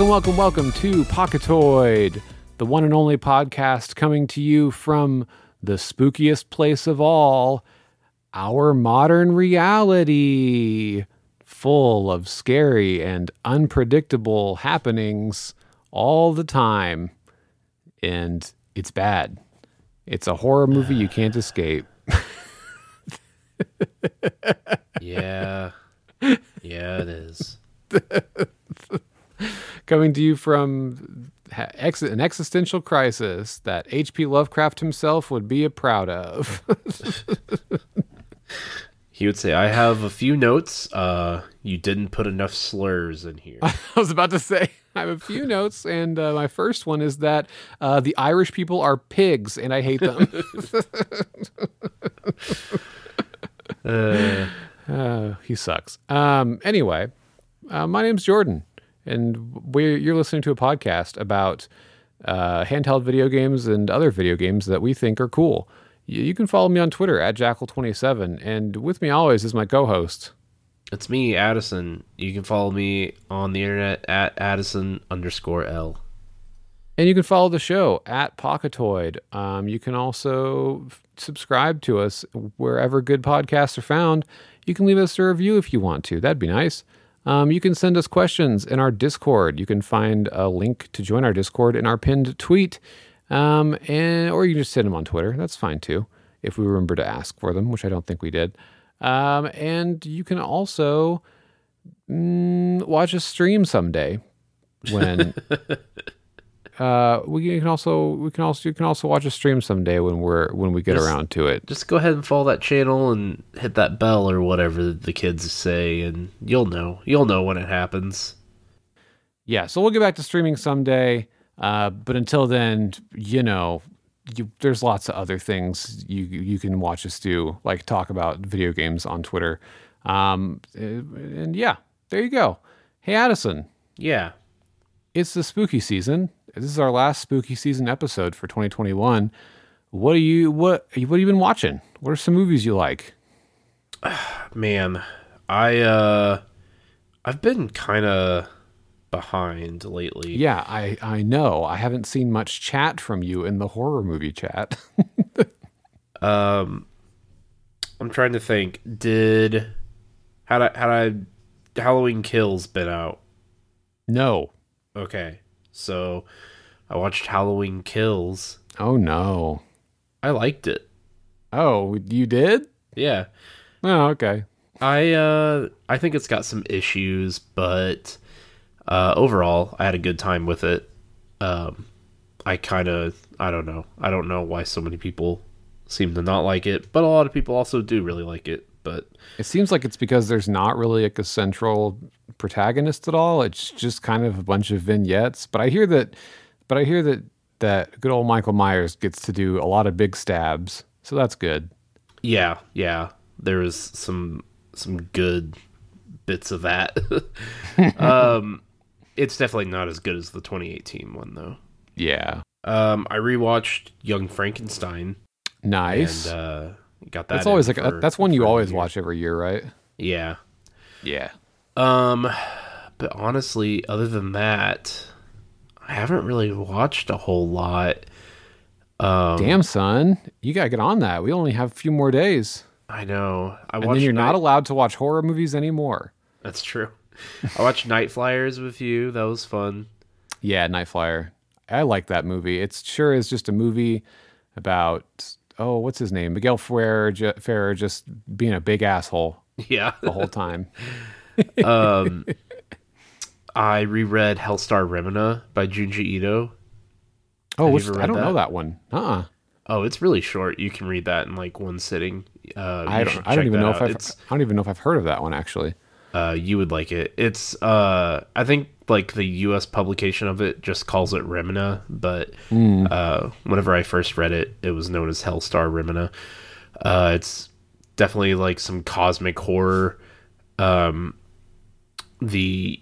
Welcome, welcome, welcome to Pocketoid, the one and only podcast coming to you from the spookiest place of all, our modern reality, full of scary and unpredictable happenings all the time. And it's bad. It's a horror movie you can't escape. Yeah. Yeah, it is. coming to you from an existential crisis that H.P. Lovecraft himself would be proud of. He would say, I have a few notes. Uh, you didn't put enough slurs in here. I was about to say, I have a few notes, and uh, my first one is that uh, the Irish people are pigs, and I hate them. Uh, Uh, he sucks. Um, anyway, uh, my name's Jordan, and we you're listening to a podcast about uh, handheld video games and other video games that we think are cool. You, you can follow me on Twitter at Jackal27, and with me always is my co-host. it's me, Addison. You can follow me on the internet at Addison underscore L. And you can follow the show at Pocketoid. Um, you can also f- subscribe to us wherever good podcasts are found. You can leave us a review if you want to. That'd be nice. Um, you can send us questions in our Discord. You can find a link to join our Discord in our pinned tweet, um, and or you can just send them on Twitter. That's fine too, if we remember to ask for them, which I don't think we did. Um, and you can also mm, watch a stream someday when uh we can also we can also you can also watch a stream someday when we're when we get Yes. around to it Just go ahead and follow that channel and hit that bell or whatever the kids say, and you'll know. You'll know when it happens. yeah so we'll get back to streaming someday uh but until then you know you, there's lots of other things you you can watch us do like talk about video games on twitter um and yeah there you go hey addison Yeah. it's the spooky season this is our last spooky season episode for 2021 what are you what what have you been watching what are some movies you like Man, I uh I've been kind of behind lately. Yeah, I I know. I haven't seen much chat from you in the horror movie chat. Um, I'm trying to think. Did had I had I Halloween Kills been out? no. Okay, so I watched Halloween Kills. Oh no. I liked it. Oh, you did? Yeah, Oh, okay. I uh I think it's got some issues, but uh overall I had a good time with it. Um, I kind of I don't know. I don't know why so many people seem to not like it, but a lot of people also do really like it. But It seems like it's because there's not really like a central protagonist at all. It's just kind of a bunch of vignettes. But I hear that but I hear that that good old Michael Myers gets to do a lot of big stabs. So that's good. Yeah, yeah. There is some some good bits of that. um it's definitely not as good as the 2018 one though. Yeah. Um I rewatched Young Frankenstein Nice. and uh got that. that's always like a, for- that's one you always year. watch every year, right? Yeah. Yeah. Um but honestly, other than that, I haven't really watched a whole lot. Um Damn, son, you gotta get on that. We only have a few more days, I know. I and watched then you're not allowed to watch horror movies anymore. That's true. I watched Night Fliers with you. That was fun. Yeah, Night Flier. I like that movie. It sure is just a movie about oh, what's his name? Miguel Ferrer, Ferrer just being a big asshole Yeah. the whole time. um, I reread Hellstar Remina by Junji Ito. Oh, which, I don't know that? that one. Uh-uh. Oh, it's really short. You can read that in like one sitting. Uh, I don't. I don't even that know if. I've. It's I don't even know if I've heard of that one actually. uh, you would like it. It's uh, I think like the U.S. publication of it just calls it Remina, but Hmm. uh, whenever I first read it, it was known as Hellstar Remina. Uh, it's definitely like some cosmic horror. Um, the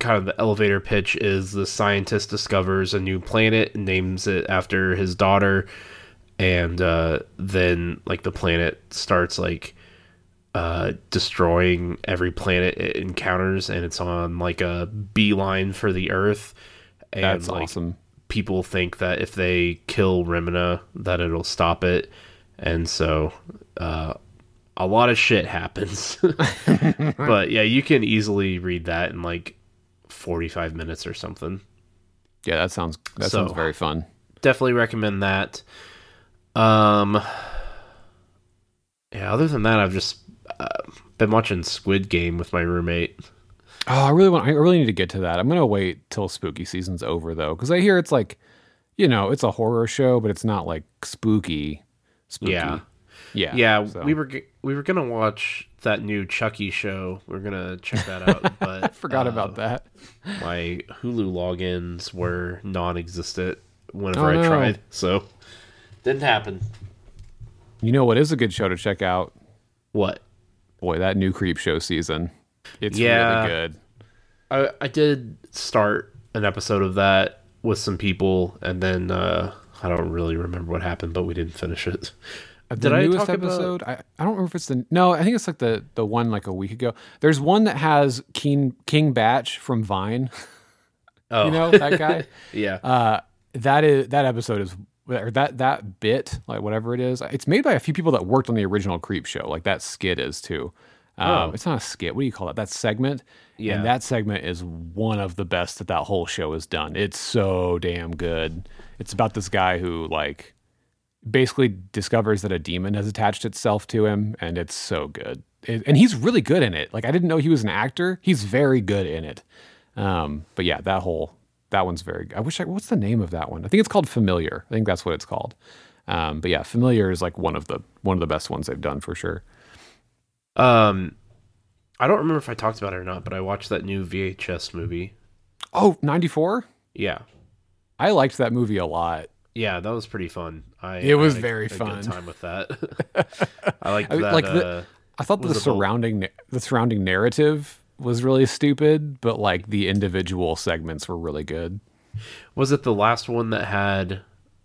kind of the elevator pitch is the scientist discovers a new planet names it after his daughter and uh, then like the planet starts like uh, destroying every planet it encounters, and it's on like a beeline for the Earth. And That's like, awesome. people think that if they kill Remina, that it'll stop it, and so uh, a lot of shit happens. but yeah, you can easily read that in like forty-five minutes or something. Yeah, that sounds that So- sounds very fun. Definitely recommend that. Um, yeah. Other than that, I've just uh, been watching Squid Game with my roommate. Oh, I really want. I really need to get to that. I'm gonna wait till spooky season's over though, because I hear it's like, you know, it's a horror show, but it's not like spooky. Spooky. Yeah. Yeah. Yeah, so- we were we were gonna watch that new Chucky show. We are gonna check that out, but I forgot uh, about that. my Hulu logins were non-existent whenever Oh, I no. tried, so didn't happen. You know what is a good show to check out? What? Boy, that new Creepshow season. It's Yeah. really good. I I did start an episode of that with some people, and then uh, I don't really remember what happened, but we didn't finish it. The Did I newest talk about- episode? I, I don't remember if it's the no. I think it's like the the one like a week ago. There's one that has King King Bach from Vine. Oh, You know that guy. yeah. uh, that is that episode is or that that bit like whatever it is. It's made by a few people that worked on the original Creepshow. Like that skit is too. Um, Oh. It's not a skit. What do you call that? That segment. Yeah. And that segment is one of the best that that whole show has done. It's so damn good. It's about this guy who like basically discovers that a demon has attached itself to him, and it's so good. It- and he's really good in it. Like I didn't know he was an actor. He's very good in it. Um, but yeah, that whole that one's very. I wish I. What's the name of that one? I think it's called Familiar. I think that's what it's called. Um, but yeah, Familiar is like one of the one of the best ones they've done for sure. Um, I don't remember if I talked about it or not, but I watched that new VHS movie. Oh, 94? Yeah, I liked that movie a lot. Yeah, that was pretty fun. I It was I had a- very fun. time with that. I mean, that. like the- uh, I thought the Was it the- surrounding the surrounding narrative was really stupid, but like the individual segments were really good. was it the last one that had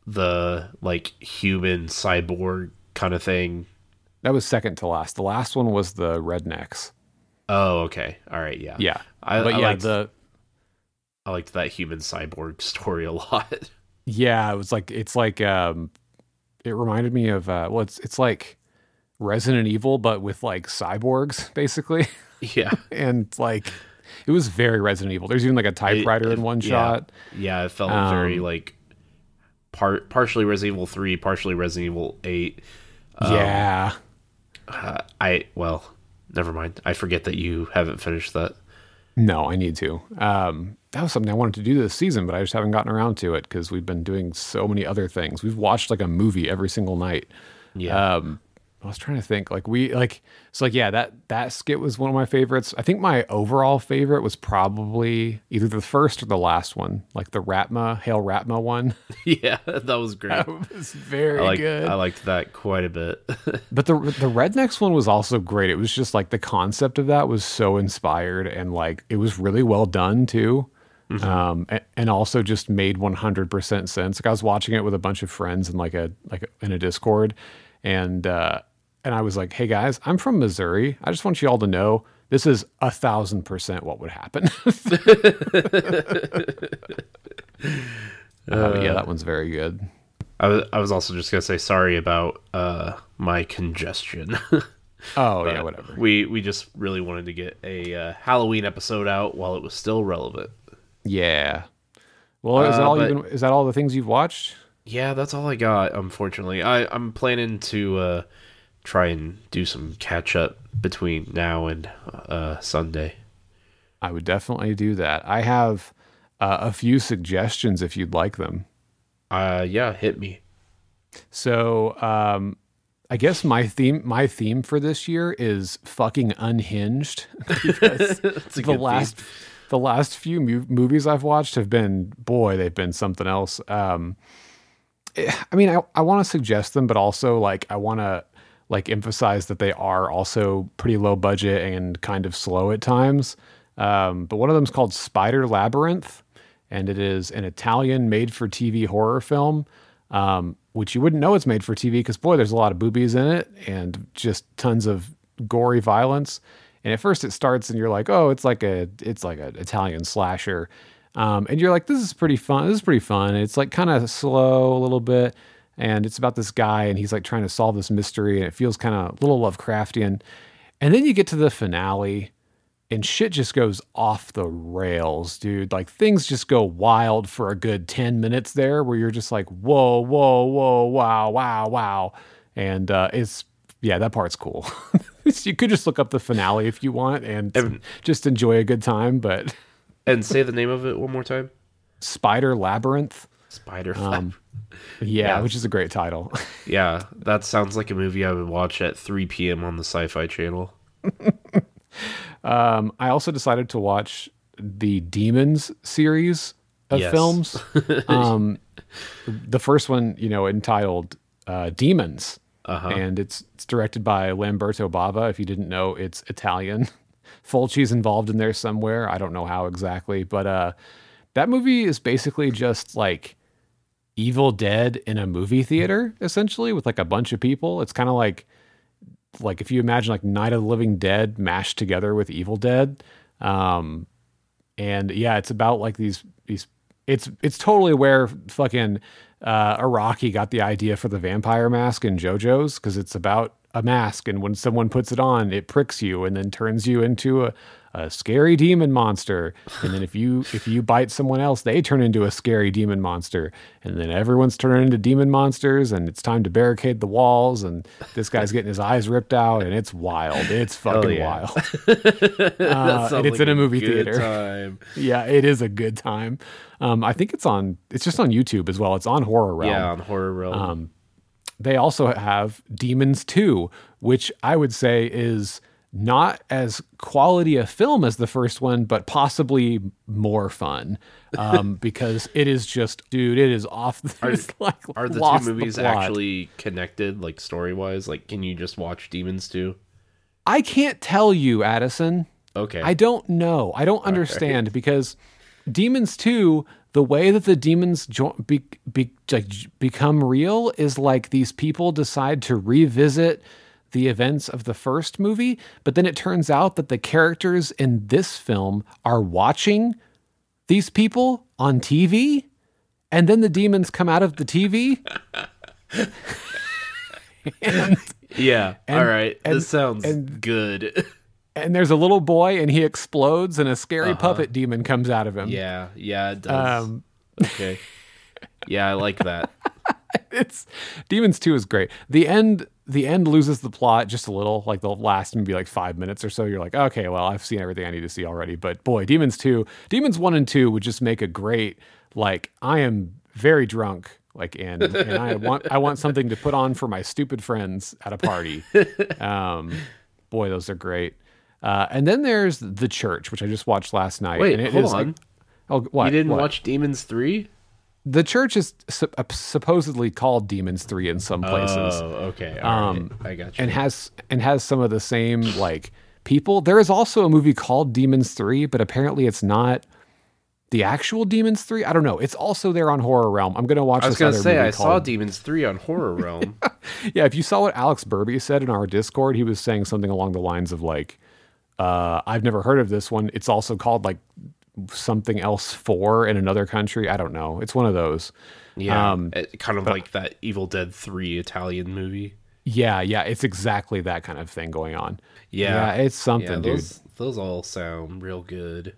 the like human cyborg kind of thing? That was second to last. The last one was the rednecks. Oh, okay. All right. Yeah. Yeah, I, but I yeah, liked, the I liked that human cyborg story a lot. yeah, it was like it's like um, it reminded me of uh, well, it's it's like Resident Evil, but with like cyborgs, basically, yeah. and like it was very Resident Evil. There's even like a typewriter in one yeah. shot. Yeah. It felt Um, very like part partially Resident Evil three, partially Resident Evil eight. yeah, Uh, I well, never mind. I forget that you haven't finished that. No, I need to. Um, that was something I wanted to do this season, but I just haven't gotten around to it because we've been doing so many other things. We've watched like a movie every single night. Yeah. Um, I was trying to think like we like so like yeah that that skit was one of my favorites. I think my overall favorite was probably either the first or the last one, like the Raatma Hail Raatma one. yeah. That was great. that was very I like good. I liked that quite a bit. But the the Rednecks one was also great. It was just like the concept of that was so inspired and like it was really well done too. Um, and, and also just made 100% sense. Like I was watching it with a bunch of friends in like a like in a Discord and uh and I was like, "Hey guys, I'm from Missouri. I just want you all to know this is a thousand percent what would happen." Uh, yeah, that one's very good. I was I was also just gonna say sorry about uh my congestion. Oh yeah, whatever. we we just really wanted to get a uh, Halloween episode out while it was still relevant. Yeah. Well, is that Uh, all but- you've been, is that all the things you've watched? Yeah, that's all I got. Unfortunately, I I'm planning to uh, try and do some catch up between now and uh, Sunday. I would definitely do that. I have uh, a few suggestions if you'd like them. Uh, yeah, hit me. So, um, I guess my theme my theme for this year is fucking unhinged because the last the last few movies I've watched have been boy they've been something else. Um, I mean, I, I want to suggest them, but also like I want to like emphasize that they are also pretty low budget and kind of slow at times. Um, but one of them is called Spider Labyrinth, and it is an Italian made-for-TV horror film, um, which you wouldn't know it's made for TV because boy, there's a lot of boobies in it and just tons of gory violence. And at first it starts and you're like, oh, it's like a it's like an Italian slasher. Um, and you're like, this is pretty fun. This is pretty fun. It's like kind of slow a little bit. And it's about this guy and he's like trying to solve this mystery and it feels kind of a little Lovecraftian. And then you get to the finale and shit just goes off the rails, dude. Like things just go wild for a good 10 minutes there where you're just like, whoa, whoa, whoa, wow, wow, wow. And uh, it's, yeah, that part's cool. you could just look up the finale if you want and, And- just enjoy a good time, but And say the name of it one more time. Spider Labyrinth, Spider. um, yeah, Yeah. which is a great title. yeah, that sounds like a movie I would watch at 3 p.m. on the Sci-Fi Channel. Um, I also decided to watch the Demons series of Yes. films. um, the first one, you know, entitled uh, Demons, Uh-huh. and it's it's directed by Lamberto Bava. If you didn't know, it's Italian. Fulci's involved in there somewhere. I don't know how exactly, but uh, that movie is basically just like Evil Dead in a movie theater, essentially, with like a bunch of people. It's kind of like like if you imagine like Night of the Living Dead mashed together with Evil Dead. Um, and yeah, it's about like these these. It's it's totally where fucking uh, Araki got the idea for the vampire mask in JoJo's because it's about a mask, and when someone puts it on, it pricks you and then turns you into a, a scary demon monster. And then if you if you bite someone else, they turn into a scary demon monster. And then everyone's turning into demon monsters, and it's time to barricade the walls. And this guy's getting his eyes ripped out, and it's wild. It's fucking yeah. wild. Uh, and it's in a movie good theater. Time. yeah, it is a good time. Um, I think it's on. It's just on YouTube as well. It's on Horror Realm. Yeah, on Horror Realm. Um, They also have Demons 2, which I would say is not as quality a film as the first one, but possibly more fun. Um, because it is just, dude, it is off. It's like Are the two movies plot. actually connected, like story wise? Like, can you just watch Demons 2? I can't tell you, Addison. Okay. I don't know. I don't understand because Demons 2, the way that the demons jo- be, be, like, become real is like these people decide to revisit the events of the first movie, but then it turns out that the characters in this film are watching these people on TV, and then the demons come out of the TV. and yeah. All right. and- this sounds and- good. and there's a little boy and he explodes and a scary puppet demon comes out of him. Uh-huh. yeah. Yeah. It does. Um, okay. Yeah, I like that. it's Demons 2 is great. The end the end loses the plot just a little, like the last maybe like 5 minutes or so. You're like, "Okay, well, I've seen everything I need to see already." But boy, Demons 2, Demons 1 and 2 would just make a great like I am very drunk like and and I want I want something to put on for my stupid friends at a party. Um boy, those are great. Uh, and then there's The Church, which I just watched last night. Wait, and it hold is, like- on. oh, what? you didn't what? watch Demons 3? The Church is su- uh, supposedly called Demons Three in some places. Oh, okay. All right. Um, I got you. and has and has some of the same like people. There is also a movie called Demons Three, but apparently it's not the actual Demons Three. I don't know. It's also there on Horror Realm. I'm gonna watch. I was going to say, I saw Demons 3 on Horror Realm. Yeah, if you saw what Alex Burby said in our Discord, he was saying something along the lines of like, uh, "I've never heard of this one. It's also called like something else for in another country. I don't know. It's one of those." Yeah. Um, it- kind of like that Evil Dead 3 Italian movie. Yeah, yeah, it's exactly that kind of thing going on. Yeah. it's something, Yeah, dude. those, those all sound real good.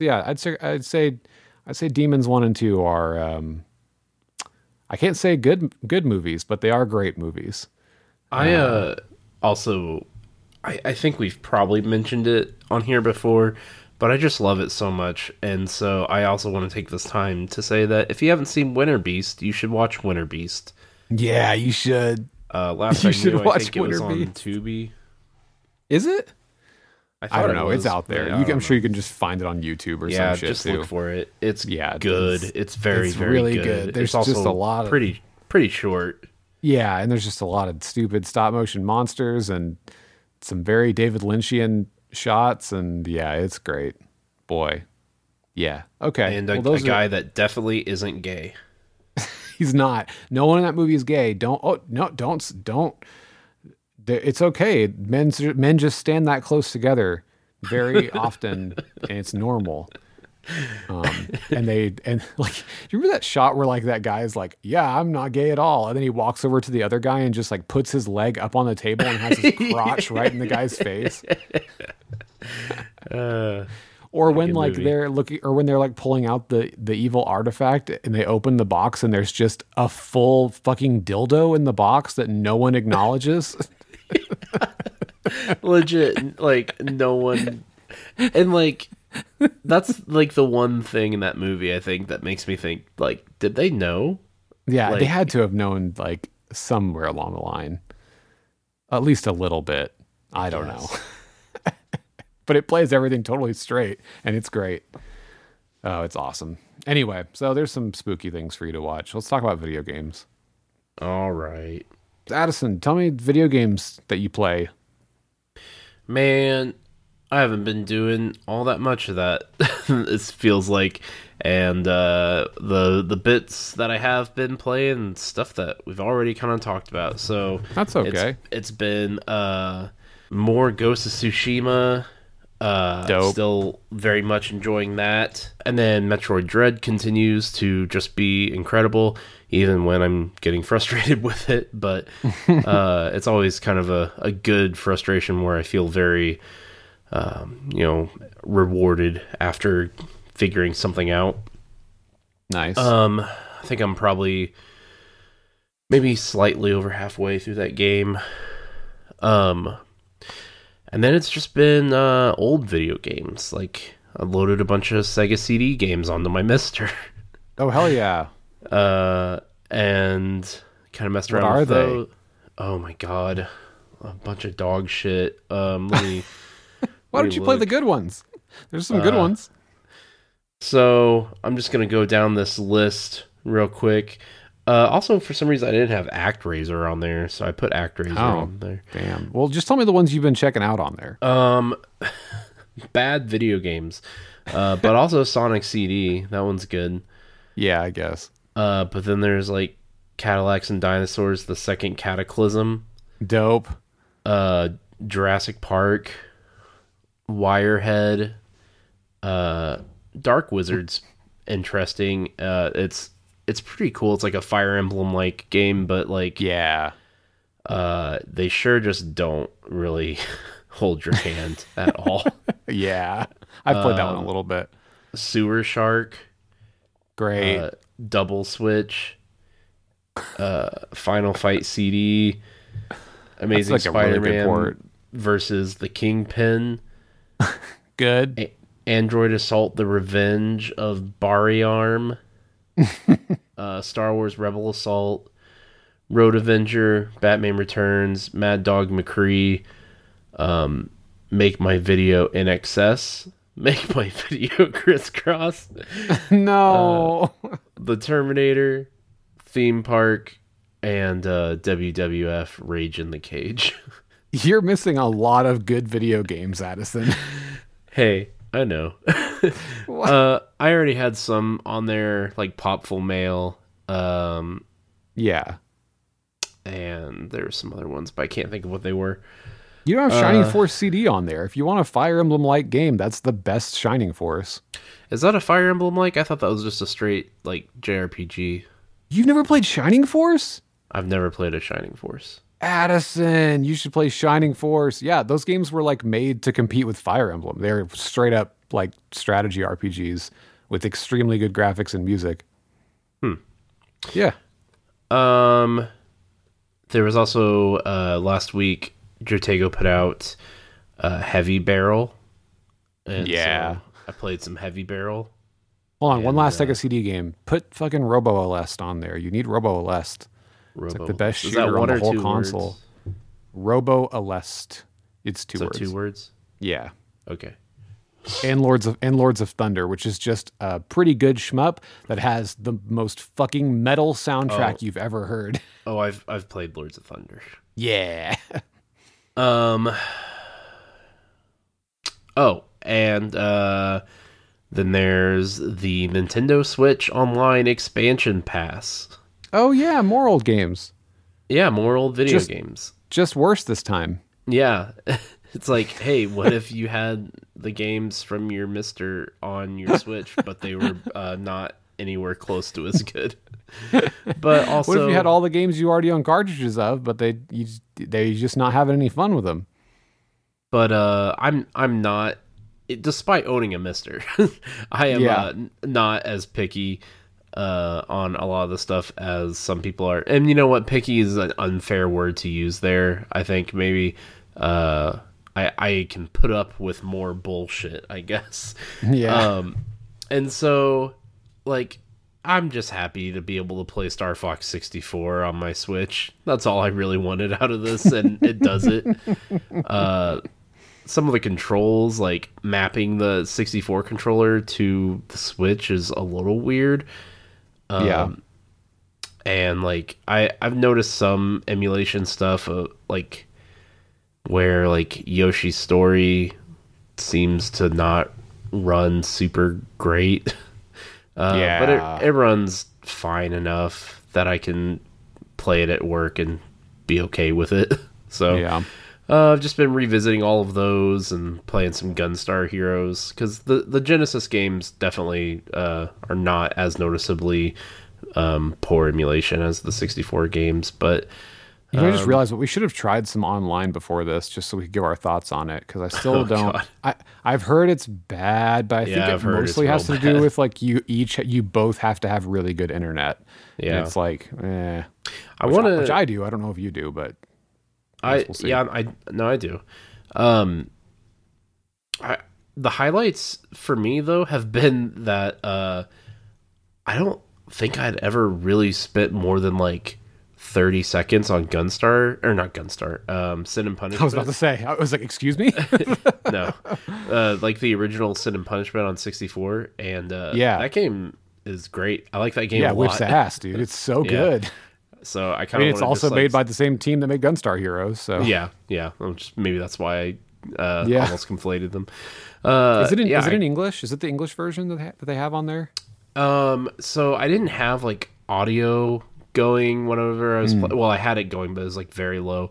yeah, I'd say I'd say I'd say Demons One and Two are um, I can't say good good movies, but they are great movies. I uh also I, I think we've probably mentioned it on here before, but I just love it so much, and so I also want to take this time to say that if you haven't seen Winter Beast, you should watch Winter Beast. Yeah, you should. Uh, last You I should knew, I watch think it was Winter on Beast. Tubi. Is it? I, I don't it know. was, it's out there. Yeah, you, I'm know. sure you can just find it on YouTube or Yeah, some shit just too. look for it. It's Yeah, good. it's- It's, very it's very really good. good. There's it's also just a lot of- pretty pretty short. Yeah, and there's just a lot of stupid stop motion monsters and some very David Lynchian shots, and yeah, it's great. Boy, yeah, okay. And a, Well, a are- guy that definitely isn't gay. He's not. No one in that movie is gay. Don't. Oh no! Don't. Don't. it's okay. Men men just stand that close together very often, and it's normal. Um, and they and like, do you remember that shot where like that guy is like, "Yeah, I'm not gay at all," and then he walks over to the other guy and just like puts his leg up on the table and has his crotch right in the guy's face. Uh, Or when like movie. they're looking, or when they're like pulling out the the evil artifact and they open the box and there's just a full fucking dildo in the box that no one acknowledges. legit, like no one, and like that's like the one thing in that movie I think that makes me think like, did they know? Yeah, they had to have known like somewhere along the line, at least a little bit. I don't know, but it plays everything totally straight, and it's great. Oh, it's awesome. Anyway, so there's some spooky things for you to watch. Let's talk about video games. All right. Addison, tell me video games that you play. Man, I haven't been doing all that much of that. it feels like, and uh, the the bits that I have been playing, stuff that we've already kind of talked about. So That's it's- okay. it's been uh, more Ghost of Tsushima. Uh, Dope. Still very much enjoying that. And then Metroid Dread continues to just be incredible, even when I'm getting frustrated with it. But uh, it's always kind of a, a good frustration where I feel very, um, you know, rewarded after figuring something out. Nice. Um, I think I'm probably maybe slightly over halfway through that game. Um, and then it's just been uh, old video games. Like I loaded a bunch of Sega CD games onto my MiSTer, oh hell yeah! uh, and kind of messed around. What are with they? those. Oh my god, a bunch of dog shit. Um, let me. Why don't you play the good ones? There's some good Uh, ones. So I'm just gonna go down this list real quick. Uh, also, for some reason, I didn't have ActRaiser on there, so I put ActRaiser Oh. on there. Damn. Well, just tell me the ones you've been checking out on there. Um, bad video games, uh, but also Sonic CD. That one's good. Yeah, I guess. Uh, but then there's like Cadillacs and Dinosaurs: The Second Cataclysm, Dope. uh, Jurassic Park, Wirehead, uh, Dark Wizards. Interesting. Uh, it's it's pretty cool. It's like a Fire Emblem like game, but like Yeah. uh, they sure just don't really hold your hand at all. Yeah. I've played that one Um, a little bit. Sewer Shark, Great. uh, Double Switch, uh, Final Fight CD, Amazing like really Spider-Man port. versus the Kingpin, good. A- Android Assault: The Revenge of Bari-Arm, uh, Star Wars Rebel Assault, Road Avenger, Batman Returns, Mad Dog McCree, um, Make My Video INXS, Make My Video Kris Kross, no. The Terminator, Theme Park, and uh, WWF Rage in the Cage. You're missing a lot of good video games, Addison. hey, I know. Uh, I already had some on there, like Popful Mail, um, yeah. and there were some other ones, but I can't think of what they were. You don't have Shining Uh, Force CD on there. If you want a Fire Emblem like game, that's the best Shining Force. Is that a Fire Emblem like? I thought that was just a straight like JRPG. You've never played Shining Force? I've never played a Shining Force. Addison, you should play Shining Force. Yeah, those games were like made to compete with Fire Emblem. They're straight up like strategy RPGs with extremely good graphics and music. Hmm. Yeah. Um, there was also uh, last week Jotego put out uh, Heavy Barrel. And Yeah. so I played some Heavy Barrel. Hold on, one last uh, Sega CD game. Put fucking Robo Aleste on there. You need Robo Aleste. Robo. like the best Is shooter on the whole console. Words? Robo Aleste. It's two So words. two words. Yeah. Okay. and Lords of and Lords of Thunder, which is just a pretty good shmup that has the most fucking metal soundtrack Oh. you've ever heard. Oh, I've I've played Lords of Thunder. Yeah. Um. Oh, and uh, then there's the Nintendo Switch Online expansion pass. Oh yeah, more old games. Yeah, more old video Just- games. just worse this time. Yeah. It's like, hey, what if you had the games from your MiSTer on your Switch, but they were uh, not anywhere close to as good? but also, What if you had all the games you already own cartridges of, but they you just, they just not having any fun with them? but uh, I'm I'm not. It, despite owning a MiSTer, I am Yeah. uh, not as picky uh, on a lot of the stuff as some people are. And you know what? Picky is an unfair word to use there. I think maybe uh, I I can put up with more bullshit. I guess. Yeah. Um, and so, like, I'm just happy to be able to play Star Fox 64 on my Switch. That's all I really wanted out of this, and it does it. Uh, some of the controls, like mapping the 64 controller to the Switch, is a little weird. Um, yeah. and like I I've noticed some emulation stuff uh, like where like Yoshi's story seems to not run super great. Uh, Yeah. but it, it runs fine enough that I can play it at work and be okay with it. So Yeah. Uh, I've just been revisiting all of those and playing some Gunstar Heroes because the the Genesis games definitely uh, are not as noticeably um, poor emulation as the 64 games, but You know, I just Um, realized that we should have tried some online before this, just so we could give our thoughts on it. Because I still Oh, don't. God. I I've heard it's bad, but I think Yeah, it I've heard mostly has to do bad. with like you each you both have to have really good internet. And Yeah. it's like, eh. I want to, which. I do. I don't know if you do, but I guess we'll see. yeah I no I do. Um, I the highlights for me though have been that uh, I don't think I'd ever really spent more than like. 30 seconds on Gunstar or not Gunstar um Sin and Punishment I was about to say. I was like, excuse me. no, uh, like the original Sin and Punishment on 64, and uh, Yeah. that game is great. I like that game yeah, whips ass, dude. It's so Yeah. good. So I I kind mean, it's also made by the same team that made Gunstar Heroes. So yeah, yeah. Just- maybe that's why I uh, Yeah. almost conflated them. Uh, is it in, yeah, is it I- English? Is it the English version that they, ha- that they have on there? Um, so I didn't have like audio going whenever I was. Hmm. Pl- well, I had it going, but it was like very low.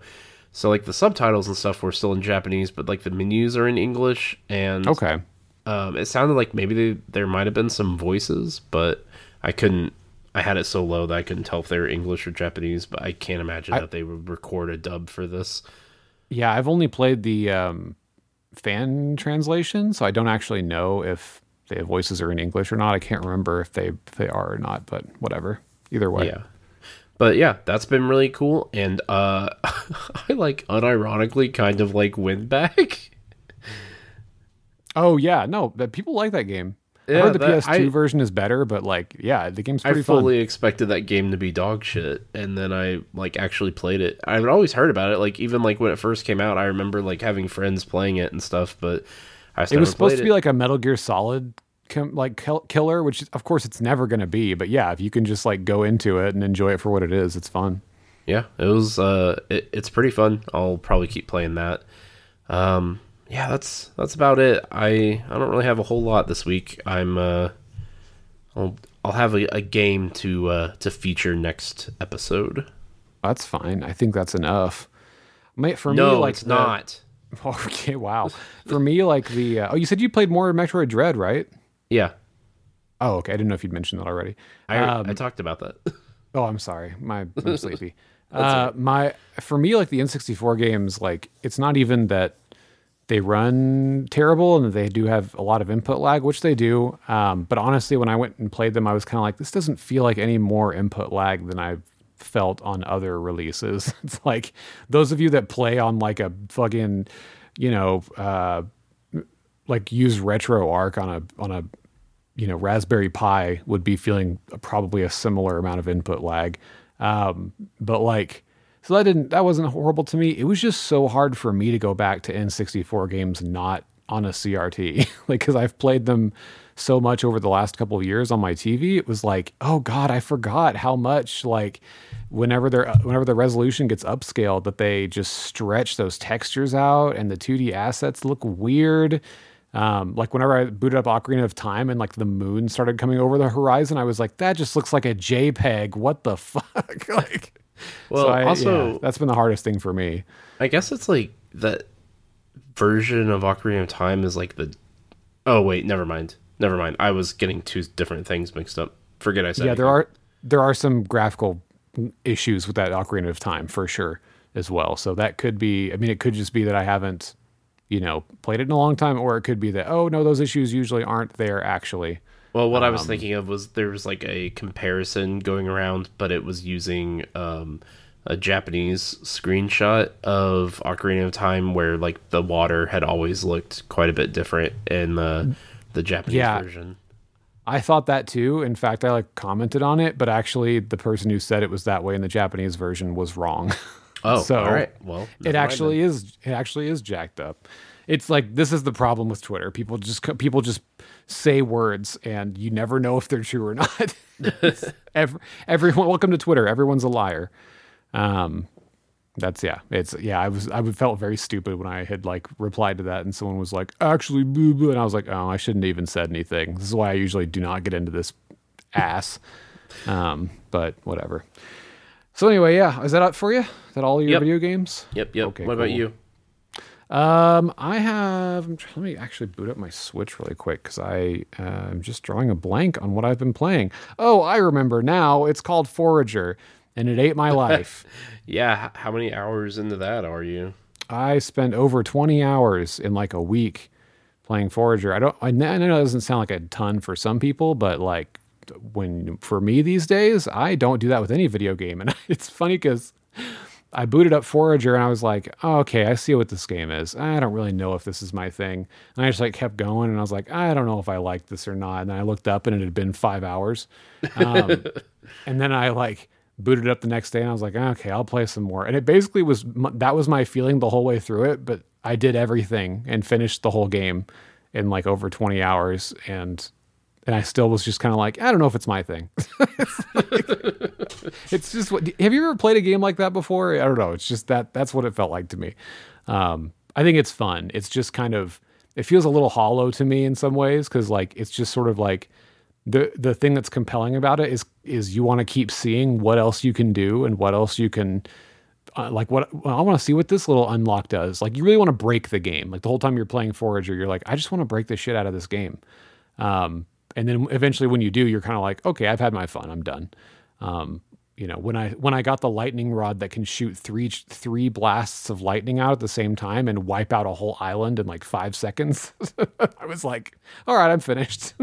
So like the subtitles and stuff were still in Japanese, but like the menus are in English, and Okay. Um, it sounded like maybe they, there might have been some voices, but I couldn't. I had it so low that I couldn't tell if they were English or Japanese. But I can't imagine that they would record a dub for this. Yeah, I've only played the um, fan translation, so I don't actually know if the voices are in English or not. I can't remember if they if they are or not, but whatever. Either way. Yeah, but yeah, that's been really cool, and uh, I like unironically kind of like WinBack. Oh yeah, no, but people like that game. I Yeah, heard the that- PS2 I- version is better, but like, yeah, the game's pretty I fully expected that game to be dog shit, and then I like actually played it. I'd always heard about it, like even like when it first came out. I remember like having friends playing it and stuff, but I fun. It was supposed to it. be like a Metal Gear Solid com- like kill- killer, which of course it's never going to be. But yeah, if you can just like go into it and enjoy it for what it is, it's fun. yeah it was uh it, it's pretty fun i'll probably keep playing that um yeah that's that's about it i i don't really have a whole lot this week i'm uh i'll i'll have a, a game to uh to feature next episode That's fine. I think that's enough. Mate, for no me, like it's the- not Okay, wow. For me, like the uh, oh, you said you played more Metroid Dread, right? yeah Oh, okay. I didn't know if you'd mentioned that already. i Um, i talked about that Oh, I'm sorry. My I'm sleepy. uh, my for me, like the N64 games, like it's not even that they run terrible and they do have a lot of input lag, which they do. Um, but honestly, when I went and played them, I was kind of like, this doesn't feel like any more input lag than I've felt on other releases. It's like those of you that play on like a fucking, you know, uh, like use RetroArch on a on a you know raspberry pi would be feeling probably a similar amount of input lag um, but like so that didn't that wasn't horrible to me it was just so hard for me to go back to n64 games not on a crt like because i've played them so much over the last couple of years on my tv it was like oh god i forgot how much like whenever they're whenever the resolution gets upscaled that they just stretch those textures out and the 2d assets look weird um, like whenever I booted up Ocarina of Time and like the moon started coming over the horizon, I was like, that just looks like a JPEG. What the fuck? like, well Well, I- also, yeah, that's been the hardest thing for me. I guess it's like that version of Ocarina of Time is like the. Oh wait, never mind. Never mind. I was getting two different things mixed up. Forget I said. yeah, there are there are some graphical issues with that Ocarina of Time for sure as well. So that could be. I mean, it could just be that I haven't, you know, played it in a long time, or it could be that oh no, those issues usually aren't there actually. Well, what I Um, was thinking of was there was like a comparison going around, but it was using um, a Japanese screenshot of Ocarina of Time where like the water had always looked quite a bit different in the the Japanese Yeah. version. I thought that too. In fact, I like commented on it, but actually, the person who said it was that way in the Japanese version was wrong. Oh, So, all right. Well, it actually is. It actually is jacked up. It's like this is the problem with Twitter. People just people just say words, and you never know if they're true or not. Every, everyone, welcome to Twitter. Everyone's a liar. Um, that's yeah. It's yeah. I was I felt very stupid when I had like replied to that, and someone was like, actually, boo boo, and I was like, oh, I shouldn't have even said anything. This is why I usually do not get into this ass. Um, but whatever. So anyway, yeah, is that it for you? Is that all your Yep. video games? Yep, yep. Okay, what about you? Um, I have. Let me actually boot up my Switch really quick because I uh, am just drawing a blank on what I've been playing. Oh, I remember now. It's called Forager, and it ate my life. Yeah, how many hours into that are you? I spent over 20 hours in like a week playing Forager. I don't. I know it doesn't sound like a ton for some people, but like when for me these days, I don't do that with any video game, and it's funny because. I booted up Forager and I was like, oh, okay, I see what this game is. I don't really know if this is my thing. And I just like kept going and I was like, I don't know if I like this or not. And then I looked up and it had been five hours. Um, and then I like booted up the next day and I was like, okay, I'll play some more. And it basically was that was my feeling the whole way through it. But I did everything and finished the whole game in like over 20 hours. And and I still was just kind of like, I don't know if it's my thing. it's just what have you ever played a game like that before i don't know it's just that that's what it felt like to me um i think it's fun it's just kind of it feels a little hollow to me in some ways because like it's just sort of like the the thing that's compelling about it is is you want to keep seeing what else you can do and what else you can uh, like what well, I want to see what this little unlock does. Like you really want to break the game. Like the whole time you're playing Forager, you're like, I just want to break the shit out of this game. Um, and then eventually when you do, you're kind of like, okay, I've had my fun. I'm done. Um, you know, when I when I got the lightning rod that can shoot three three blasts of lightning out at the same time and wipe out a whole island in like five seconds, I was like, all right, I'm finished.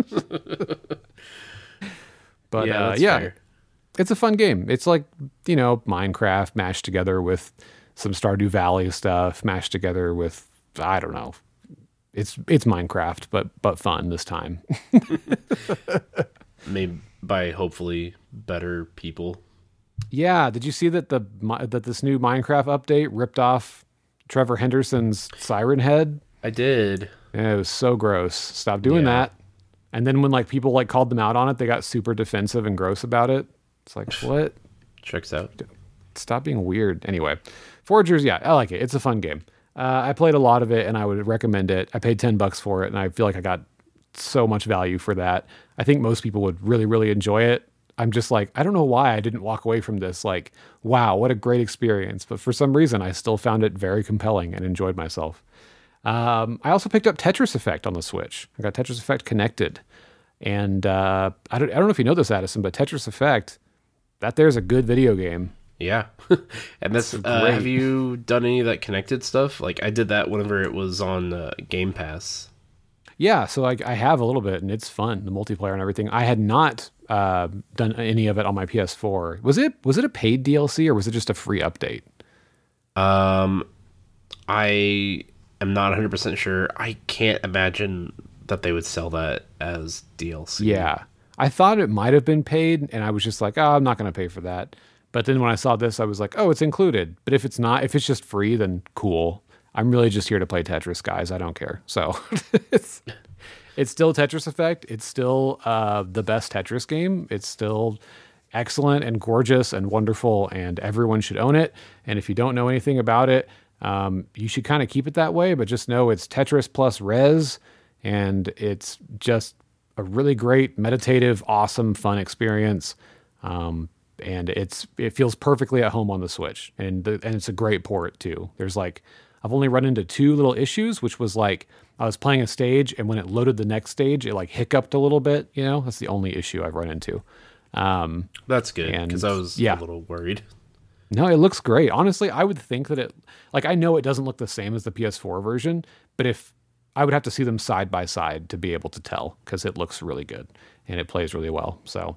but Yeah, uh, yeah, fair. it's a fun game. It's like you know Minecraft mashed together with some Stardew Valley stuff, mashed together with I don't know. It's it's Minecraft, but but fun this time. Made by hopefully better people. yeah, did you see that the that this new Minecraft update ripped off Trevor Henderson's Siren Head? I did. Yeah, it was so gross. Stop doing Yeah. that. And then when like people like called them out on it, they got super defensive and gross about it. It's like what? Checks out. stop being weird. Anyway, Foragers, yeah, I like it. It's a fun game. Uh, I played a lot of it, and I would recommend it. I paid ten bucks for it, and I feel like I got so much value for that. I think most people would really, really enjoy it. I'm just like, I don't know why I didn't walk away from this like, wow, what a great experience. But for some reason, I still found it very compelling and enjoyed myself. Um, I also picked up Tetris Effect on the Switch. I got Tetris Effect connected, and uh, I don't, I don't know if you know this, Addison, but Tetris Effect, that there's a good video game. Yeah. and that's uh, great. have you done any of that connected stuff? Like I did that whenever it was on uh, Game Pass. Yeah, so I, I have a little bit, and it's fun, the multiplayer and everything. I had not uh, done any of it on my PS4. Was it was it a paid DLC or was it just a free update? Um I am not 100% sure. I can't imagine that they would sell that as DLC. Yeah, I thought it might have been paid, and I was just like, oh, I'm not going to pay for that. But then when I saw this, I was like, oh, it's included. But if it's not, if it's just free, then cool. I'm really just here to play Tetris, guys. I don't care. So it's it's still Tetris Effect. It's still uh, the best Tetris game. It's still excellent and gorgeous and wonderful, and everyone should own it. And if you don't know anything about it, um, you should kind of keep it that way. But just know it's Tetris plus Rez, and it's just a really great, meditative, awesome, fun experience. Um, and it's it feels perfectly at home on the Switch, and the, and it's a great port too. There's like I've only run into two little issues, which was like I was playing a stage, and when it loaded the next stage, it like hiccuped a little bit. You know, that's the only issue I've run into. Um, That's good because I was yeah. a little worried. no, it looks great. Honestly, I would think that it like I know it doesn't look the same as the PS4 version, but if I would have to see them side by side to be able to tell because it looks really good and it plays really well. So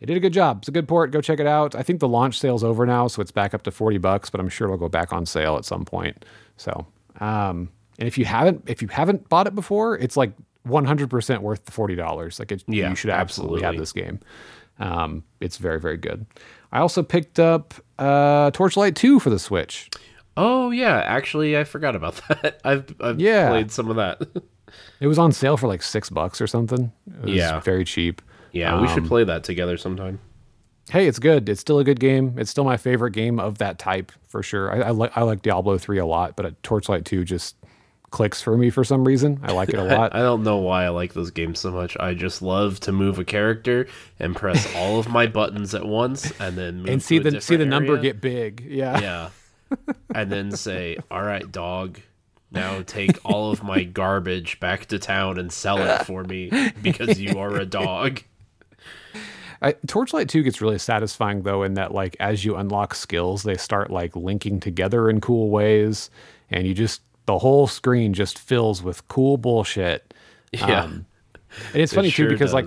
they did a good job. It's a good port. Go check it out. I think the launch sale's over now, so it's back up to 40 bucks, but I'm sure it'll go back on sale at some point. So, um, and if you haven't if you haven't bought it before, it's like 100% worth the $40. Like it, Yeah, you should absolutely have this game. Um, it's very very good. I also picked up uh, Torchlight 2 for the Switch. Oh yeah, actually I forgot about that. I've I've Yeah. played some of that. It was on sale for like six bucks or something. It was Yeah. very cheap. Yeah, we Um, should play that together sometime. Hey, it's good. It's still a good game. It's still my favorite game of that type for sure. I, I like I like Diablo three a lot, but uh, Torchlight two just clicks for me for some reason. I like it a lot. I don't know why I like those games so much. I just love to move a character and press all of my buttons at once, and then and see the see the different number area. get big. Yeah. yeah, and then say, "All right, dog." Now take all of my garbage back to town and sell it for me because you are a dog. I, Torchlight 2 gets really satisfying though in that like as you unlock skills they start like linking together in cool ways and you just the whole screen just fills with cool bullshit. Yeah, Um, and it's it funny sure too because like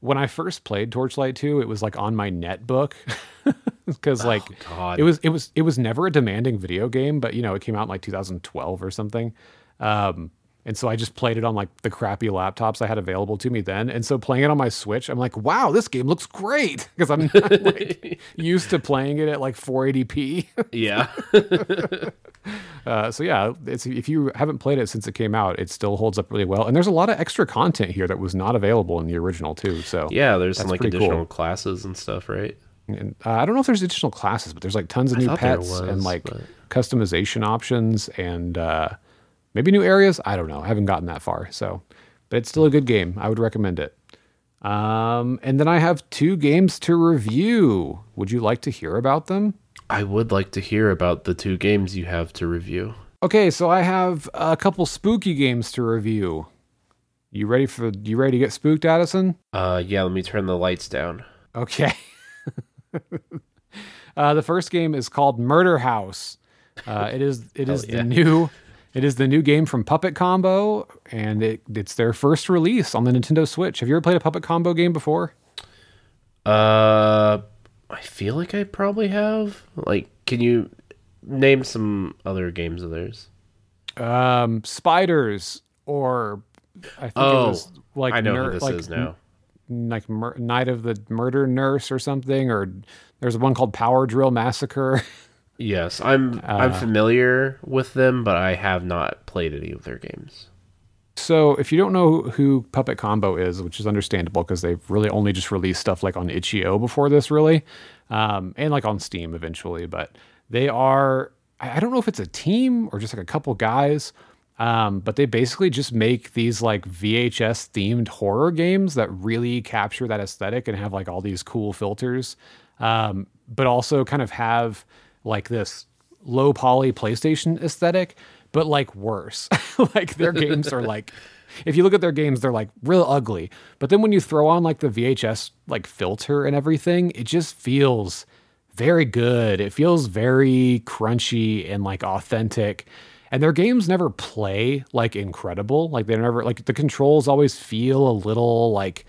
when I first played Torchlight 2, it was like on my netbook because like Oh, God. it was it was it was never a demanding video game, but you know it came out in like 2012 or something. Um, and so I just played it on like the crappy laptops I had available to me then. And so playing it on my Switch, I'm like, wow, this game looks great because I'm not like used to playing it at like 480p. yeah, Uh, so yeah, it's, if you haven't played it since it came out, it still holds up really well. And there's a lot of extra content here that was not available in the original too. So yeah. There's some like additional cool. classes and stuff, right? And, uh, I don't know if there's additional classes, but there's like tons of new thought there pets and like but- customization options and uh, maybe new areas. I don't know. I haven't gotten that far. So, but it's still a good game. I would recommend it. Um, and then I have two games to review. Would you like to hear about them? I would like to hear about the two games you have to review. Okay, so I have a couple spooky games to review. You ready for you ready to get spooked, Addison? Uh, yeah. Let me turn the lights down. Okay. uh, the first game is called Murder House. Uh, it is it is yeah. the new it is the new game from Puppet Combo, and it, it's their first release on the Nintendo Switch. Have you ever played a Puppet Combo game before? Uh, I feel like I probably have. Like, can you name some other games of theirs? Um, Spiders or I think Oh, it was like I know Ner- who this like, is now. like Mur- Night of the Murder Nurse or something, or there's one called Power Drill Massacre. Yes, I'm I'm Uh, familiar with them, but I have not played any of their games. So, if you don't know who Puppet Combo is, which is understandable because they've really only just released stuff like on itch.io before this, really, um, and like on Steam eventually, but they are, I I don't know if it's a team or just like a couple guys, um, but they basically just make these like VHS themed horror games that really capture that aesthetic and have like all these cool filters, um, but also kind of have like this low poly PlayStation aesthetic, but like worse. like their games are like if you look at their games, they're like real ugly. But then when you throw on like the VHS like filter and everything, it just feels very good. It feels very crunchy and like authentic. And their games never play like incredible. Like they never like the controls always feel a little like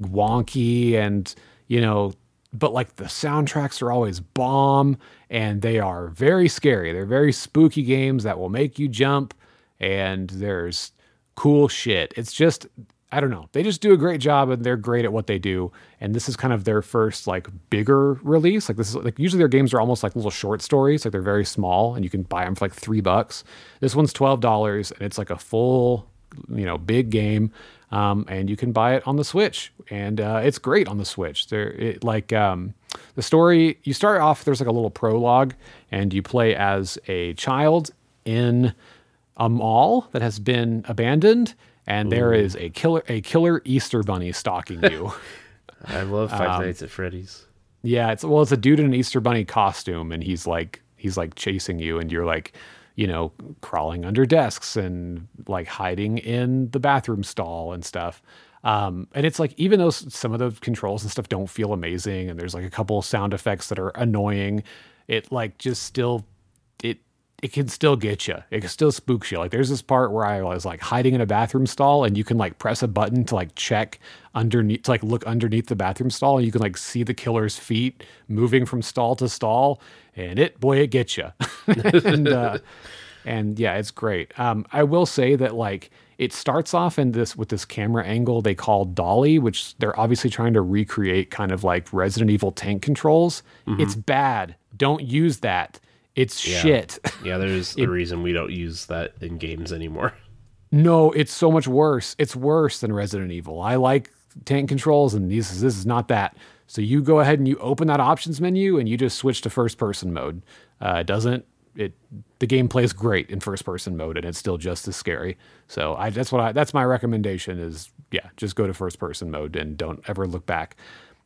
wonky and you know but like the soundtracks are always bomb and they are very scary. They're very spooky games that will make you jump and there's cool shit. It's just I don't know. They just do a great job and they're great at what they do. And this is kind of their first like bigger release. Like this is like usually their games are almost like little short stories. Like they're very small and you can buy them for like three bucks. This one's twelve dollars and it's like a full, you know, big game. Um, and you can buy it on the Switch, and uh, it's great on the Switch. There, it, like um, the story, you start off. There's like a little prologue, and you play as a child in a mall that has been abandoned, and there is a killer, a killer Easter bunny stalking you. I love Five Um, Nights at Freddy's. Yeah, it's well, it's a dude in an Easter bunny costume, and he's like he's like chasing you, and you're like, you know, crawling under desks and like hiding in the bathroom stall and stuff. Um, and it's like even though some of the controls and stuff don't feel amazing, and there's like a couple sound effects that are annoying, it like just still it can still get you. It can still spook you. Like there's this part where I was like hiding in a bathroom stall, and you can like press a button to like check underneath, to like look underneath the bathroom stall, and you can like see the killer's feet moving from stall to stall, and it boy it gets you. and uh, and yeah, it's great. Um, I will say that like it starts off in this with this camera angle they call dolly, which they're obviously trying to recreate kind of like Resident Evil tank controls. It's bad. Don't use that. It's shit. Yeah, there's a reason we don't use that in games anymore. No, it's so much worse. It's worse than Resident Evil. I like tank controls, and this is, this is not that. So you go ahead and you open that options menu, and you just switch to first person mode. Uh, it doesn't it? The game plays great in first person mode, and it's still just as scary. So I that's what I that's my recommendation is yeah, just go to first person mode and don't ever look back.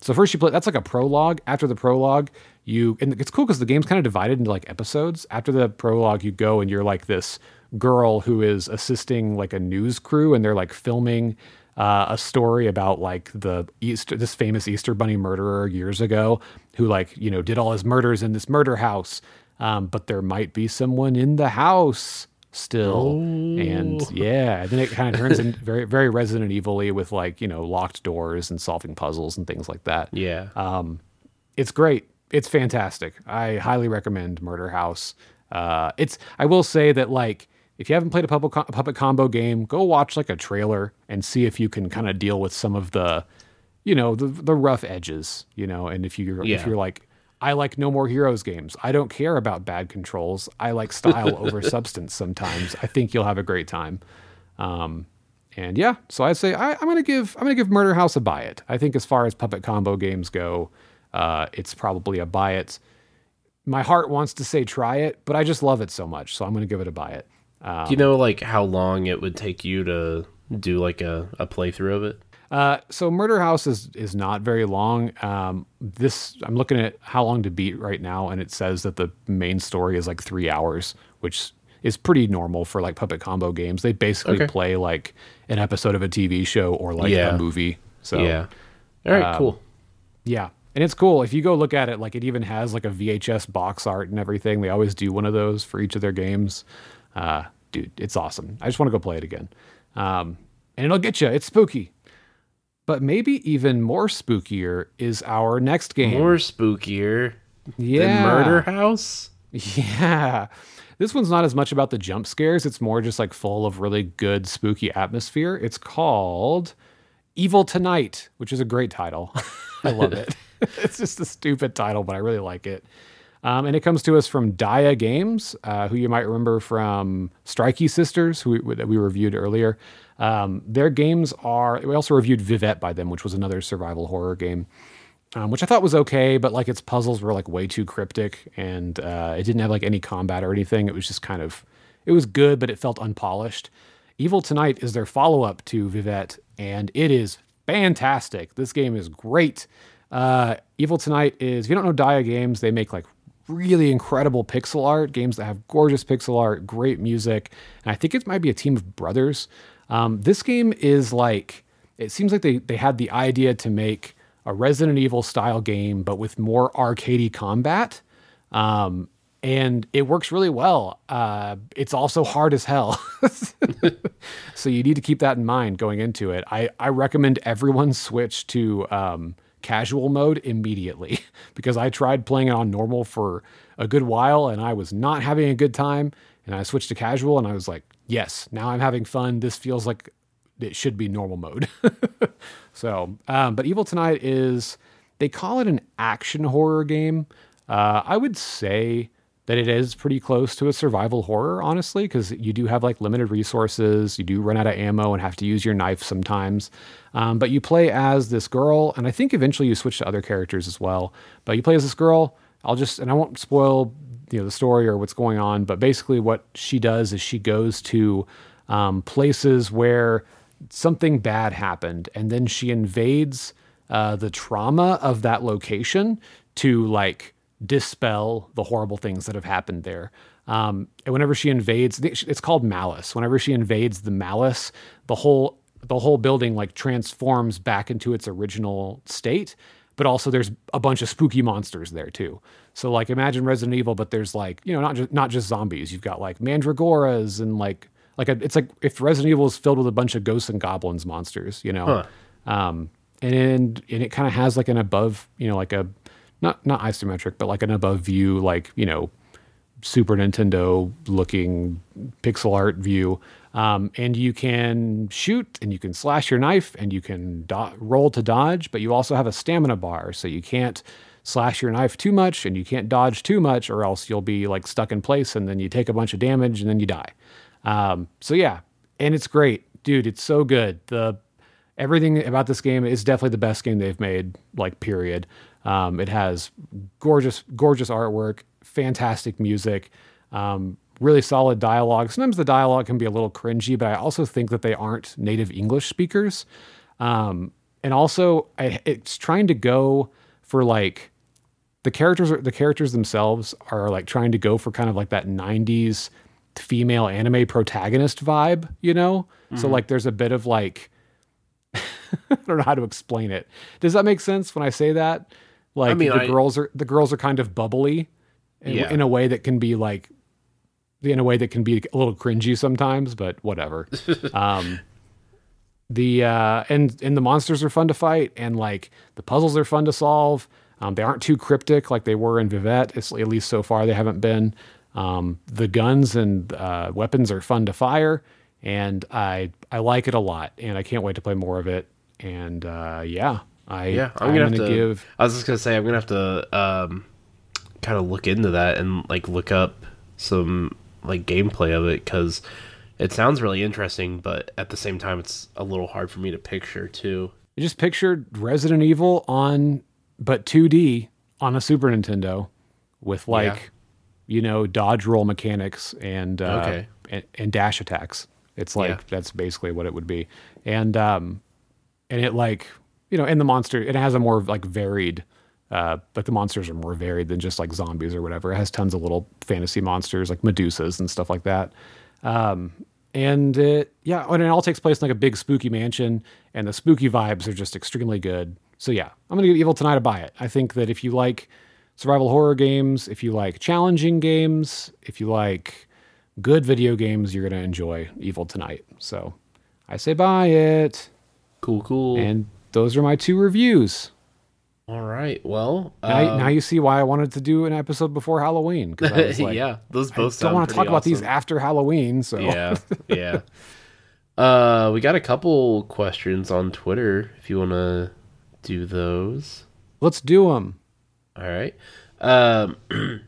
So first you play that's like a prologue. After the prologue, you and it's cool because the game's kind of divided into like episodes. After the prologue, you go and you're like this girl who is assisting like a news crew, and they're like filming uh, a story about like the Easter this famous Easter bunny murderer years ago who like you know did all his murders in this murder house. Um, but there might be someone in the house still. And yeah then it kind of turns in very very resident evil with like you know locked doors and solving puzzles and things like that. Yeah. Um, it's great. It's fantastic. I highly recommend murder house. Uh, it's i will say that like if you haven't played a puppet, puppet combo game go watch like a trailer and see if you can kind of deal with some of the you know the the rough edges you know and if you're if you're like I like No More Heroes games. I don't care about bad controls. I like style over substance sometimes. I think you'll have a great time. Um, and yeah, so I'd say I, I'm gonna give I'm gonna give Murder House a buy it. I think as far as puppet combo games go, uh, it's probably a buy it. My heart wants to say try it, but I just love it so much, so I'm gonna give it a buy it. Do you know like how long it would take you to do like a, a playthrough of it? Uh, so Murder House is is not very long. Um, this I'm looking at how long to beat right now, and it says that the main story is like three hours, which is pretty normal for like puppet combo games. They basically Okay. play like an episode of a TV show or like Yeah. a movie. So Yeah. All right, cool. yeah. And it's cool. If you go look at it, like it even has like a VHS box art and everything. They always do one of those for each of their games. Uh, dude, it's awesome. I just want to go play it again. Um, and it'll get you. It's spooky. But maybe even more spookier is our next game. More spookier yeah. than Murder House. Yeah. This one's not as much about the jump scares. It's more just like full of really good spooky atmosphere. It's called Evil Tonight, which is a great title. I love it. it's just a stupid title, but I really like it. Um, and it comes to us from DYA Games, uh, who you might remember from Strikey Sisters, who we, that we reviewed earlier. Um, their games are, we also reviewed Vivette by them, which was another survival horror game um, which I thought was okay, but like its puzzles were like way too cryptic, and uh, it didn't have like any combat or anything. It was just kind of, it was good, but it felt unpolished. Evil Tonight is their follow up to Vivette, and it is fantastic. This game is great. Uh, Evil Tonight is, if you don't know DYA Games, they make like really incredible pixel art, games that have gorgeous pixel art, great music, and I think it might be a team of brothers. Um, this game is like, it seems like they, they had the idea to make a Resident Evil style game, but with more arcadey combat. Um, and it works really well. Uh, it's also hard as hell. so you need to keep that in mind going into it. I, I recommend everyone switch to um, casual mode immediately because I tried playing it on normal for a good while and I was not having a good time. And I switched to casual and I was like, yes, now I'm having fun. This feels like it should be normal mode. so, um, but Evil Tonight is, they call it an action horror game. Uh, I would say that it is pretty close to a survival horror, honestly, because you do have like limited resources. You do run out of ammo and have to use your knife sometimes. Um, but you play as this girl, and I think eventually you switch to other characters as well. But you play as this girl. I'll just, and I won't spoil you know the story or what's going on, but basically what she does is she goes to um, places where something bad happened, and then she invades uh, the trauma of that location to like dispel the horrible things that have happened there. Um, and whenever she invades, it's called malice. Whenever she invades the malice, the whole the whole building like transforms back into its original state. But also, there's a bunch of spooky monsters there too. So like, imagine Resident Evil, but there's like you know not just not just zombies. You've got like mandragoras and like like a, it's like if Resident Evil is filled with a bunch of ghosts and goblins monsters. You know. Huh. Um, and and it kind of has like an above, you know, like a not not isometric, but like an above view, like you know, Super Nintendo looking pixel art view. Um, and you can shoot and you can slash your knife and you can do- roll to dodge, but you also have a stamina bar, so you can't slash your knife too much and you can't dodge too much, or else you'll be like stuck in place and then you take a bunch of damage and then you die. Um, so yeah, and it's great, dude. It's so good. The everything about this game is definitely the best game they've made. Like period. Um, it has gorgeous, gorgeous artwork, fantastic music, um, really solid dialogue. Sometimes the dialogue can be a little cringy, but I also think that they aren't native English speakers. Um, and also, I, it's trying to go for like the characters. The characters themselves are like trying to go for kind of like that '90s female anime protagonist vibe, you know. Mm-hmm. So like, there's a bit of like. I don't know how to explain it. Does that make sense when I say that? Like I mean, the I, girls are the girls are kind of bubbly in, yeah. in a way that can be like in a way that can be a little cringy sometimes, but whatever. um, the uh, and and the monsters are fun to fight, and like the puzzles are fun to solve. Um, they aren't too cryptic like they were in Vivette. At least so far, they haven't been. Um, the guns and uh, weapons are fun to fire, and I I like it a lot, and I can't wait to play more of it. And uh, yeah, I yeah, I'm, I'm gonna, gonna, have to give. I was just gonna say I'm gonna have to um, kind of look into that and like look up some like gameplay of it because it sounds really interesting, but at the same time, it's a little hard for me to picture too. You just pictured Resident Evil on, but 2D on a Super Nintendo with like, yeah. you know, dodge roll mechanics and, uh, okay. and, and dash attacks. It's like yeah. that's basically what it would be, and um, and it like you know, and the monster it has a more like varied uh, like the monsters are more varied than just like zombies or whatever. It has tons of little fantasy monsters like Medusas and stuff like that. Um, and it, yeah, and it all takes place in like a big spooky mansion, and the spooky vibes are just extremely good. So yeah, I'm gonna give Evil Tonight a buy it. I think that if you like survival horror games, if you like challenging games, if you like good video games, you're gonna enjoy Evil Tonight. So I say buy it. Cool, cool. And those are my two reviews. All right. Well, now, um, now, you see why I wanted to do an episode before Halloween. Because I was like, yeah, those both. I don't want to talk awesome. about these after Halloween. So yeah, yeah. Uh, we got a couple questions on Twitter. If you want to do those, let's do them. All right. Um.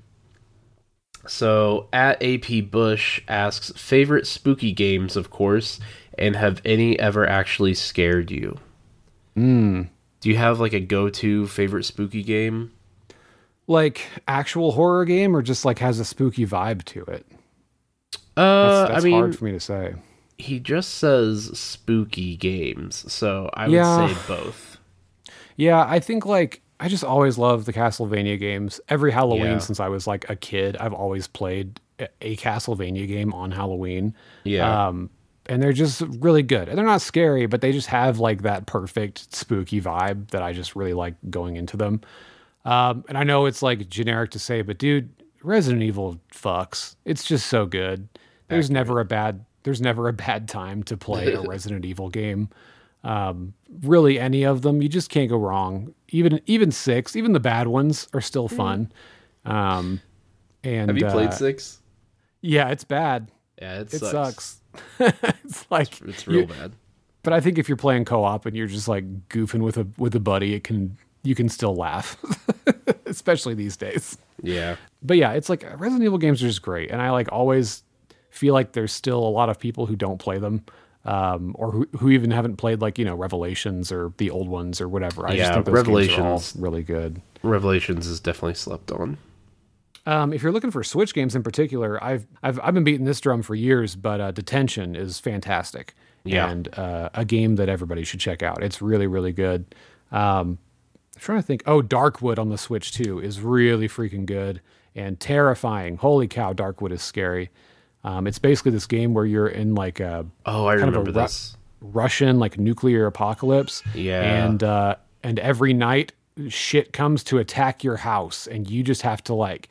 so at AP Bush asks favorite spooky games, of course, and have any ever actually scared you? Hmm. Do you have like a go-to favorite spooky game? Like actual horror game, or just like has a spooky vibe to it? Uh, that's, that's I mean, hard for me to say. He just says spooky games, so I would say both. Yeah, I think like I just always love the Castlevania games. Every Halloween yeah. since I was like a kid, I've always played a Castlevania game on Halloween. Yeah. Um, and they're just really good. And they're not scary, but they just have like that perfect spooky vibe that I just really like going into them. Um, and I know it's like generic to say, but dude, Resident Evil fucks. It's just so good. There's never a bad there's never a bad time to play a Resident Evil game. Um, really, any of them, you just can't go wrong. Even even six, even the bad ones are still hmm. fun. Um, and have you played uh, six? Yeah, it's bad. Yeah, it, it sucks. sucks. it's like it's, it's real bad. But I think if you're playing co-op and you're just like goofing with a with a buddy, it can you can still laugh, especially these days. Yeah. But yeah, it's like Resident Evil games are just great, and I like always feel like there's still a lot of people who don't play them. Um, or who, who even haven't played like you know Revelations or the old ones or whatever. I yeah, just think those Revelations games are all really good. Revelations is definitely slept on. Um, if you're looking for Switch games in particular, I've I've I've been beating this drum for years, but uh, Detention is fantastic. Yeah. and uh, a game that everybody should check out. It's really really good. Um, I'm trying to think. Oh, Darkwood on the Switch too is really freaking good and terrifying. Holy cow, Darkwood is scary. Um, it's basically this game where you're in like a Oh, I kind of a remember ru- this. Russian like nuclear apocalypse. Yeah. And uh and every night shit comes to attack your house and you just have to like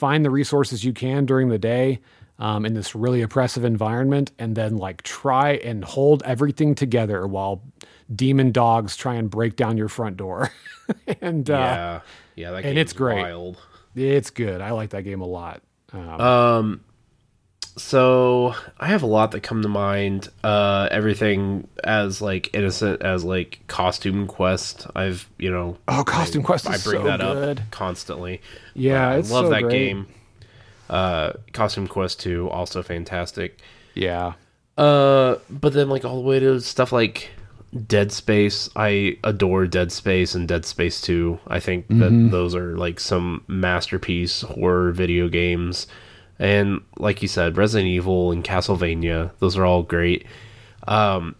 find the resources you can during the day um, in this really oppressive environment and then like try and hold everything together while demon dogs try and break down your front door. and uh yeah, yeah, that and it's great. Wild. it's good. I like that game a lot. Um, Um, so I have a lot that come to mind. Uh, everything as like innocent as like costume quest. I've you know oh, Costume Quest I is bring so that good. up constantly. Yeah, I it's love so that great. game. Uh, Costume Quest two also fantastic. Yeah. Uh, but then like all the way to stuff like Dead Space. I adore Dead Space and Dead Space 2. I think that those are like some masterpiece horror video games. And like you said, Resident Evil and Castlevania, those are all great. Um,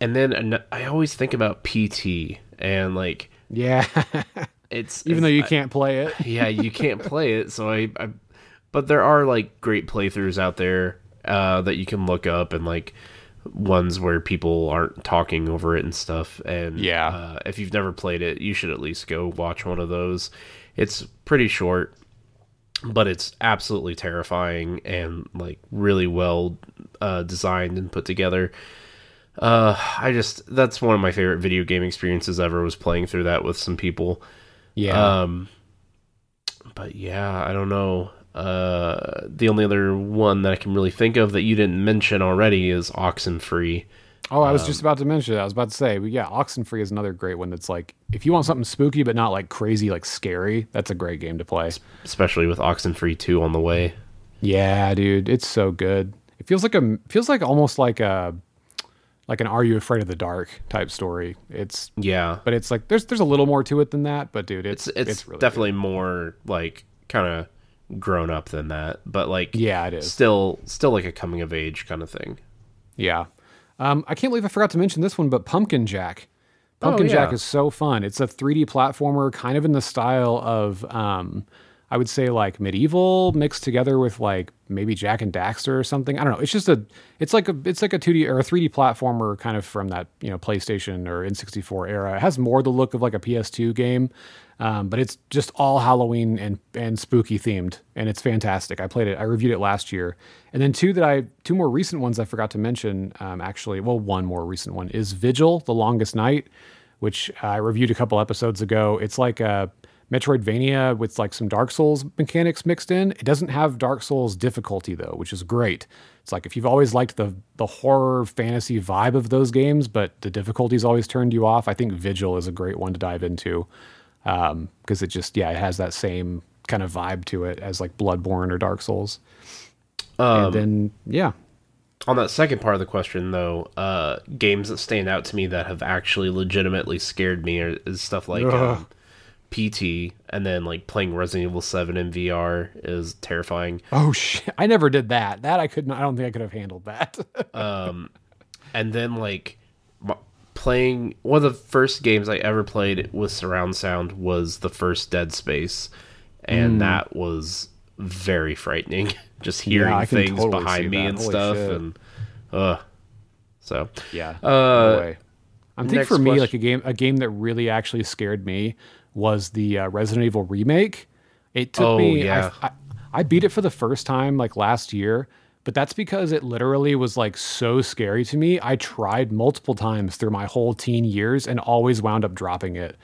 and then an- I always think about PT and like Yeah. it's Even though it's- you can't play it. yeah, you can't play it. So I, I, but there are like great playthroughs out there uh, that you can look up and like ones where people aren't talking over it and stuff. And Yeah. uh, if you've never played it, you should at least go watch one of those. It's pretty short, but it's absolutely terrifying and like really well uh, designed and put together. Uh, I just that's one of my favorite video game experiences ever was playing through that with some people. Yeah. Um, but yeah, I don't know. Uh, the only other one that I can really think of that you didn't mention already is Oxenfree. Oh, I was Um, just about to mention That. I was about to say, but yeah, Oxenfree is another great one that's like, if you want something spooky but not like crazy, like scary, that's a great game to play. especially with Oxenfree 2 on the way. Yeah, dude, it's so good. It feels like a feels like almost like a like an Are You Afraid of the Dark type story. It's Yeah. but it's like there's there's a little more to it than that, but dude, it's It's it's, really definitely more like kind of grown up than that, but like yeah, it is. still still like a coming of age kind of thing. Yeah. Um, I can't believe I forgot to mention this one, but Pumpkin Jack. Pumpkin Oh, yeah. Jack is so fun. It's a 3D platformer, kind of in the style of, um, I would say like MediEvil mixed together with like maybe Jak and Daxter or something. I don't know. It's just a, it's like a, it's like a 2D or a 3D platformer kind of from that you know PlayStation or N64 era. It has more the look of like a PS2 game, um, but it's just all Halloween and and spooky themed, and it's fantastic. I played it. I reviewed it last year, and then two that I two more recent ones I forgot to mention. Um, actually, well, one more recent one is Vigil: The Longest Night, which I reviewed a couple episodes ago. It's like a Metroidvania with like some Dark Souls mechanics mixed in. It doesn't have Dark Souls difficulty though, which is great. It's like if you've always liked the the horror fantasy vibe of those games, but the difficulties always turned you off. I think Vigil is a great one to dive into because it just yeah it has that same kind of vibe to it as like Bloodborne or Dark Souls. and then yeah, On that second part of the question, though, uh, games that stand out to me that have actually legitimately scared me are, is stuff like um, PT, and then like playing Resident Evil Seven in VR is terrifying. oh shit, I never did that. That I couldn't. I don't think I could have handled that. um, and then like playing one of the first games I ever played with surround sound was the first Dead Space, and that was very frightening. Just hearing can things totally behind me that. and Holy stuff, shit. and uh, so yeah, Uh, no. I think next for me, question- like a game, a game that really actually scared me was the uh, Resident Evil remake. It took Oh, me. yeah. I, I, I beat it for the first time like last year, but that's because it literally was like so scary to me. I tried multiple times through my whole teen years and always wound up dropping it.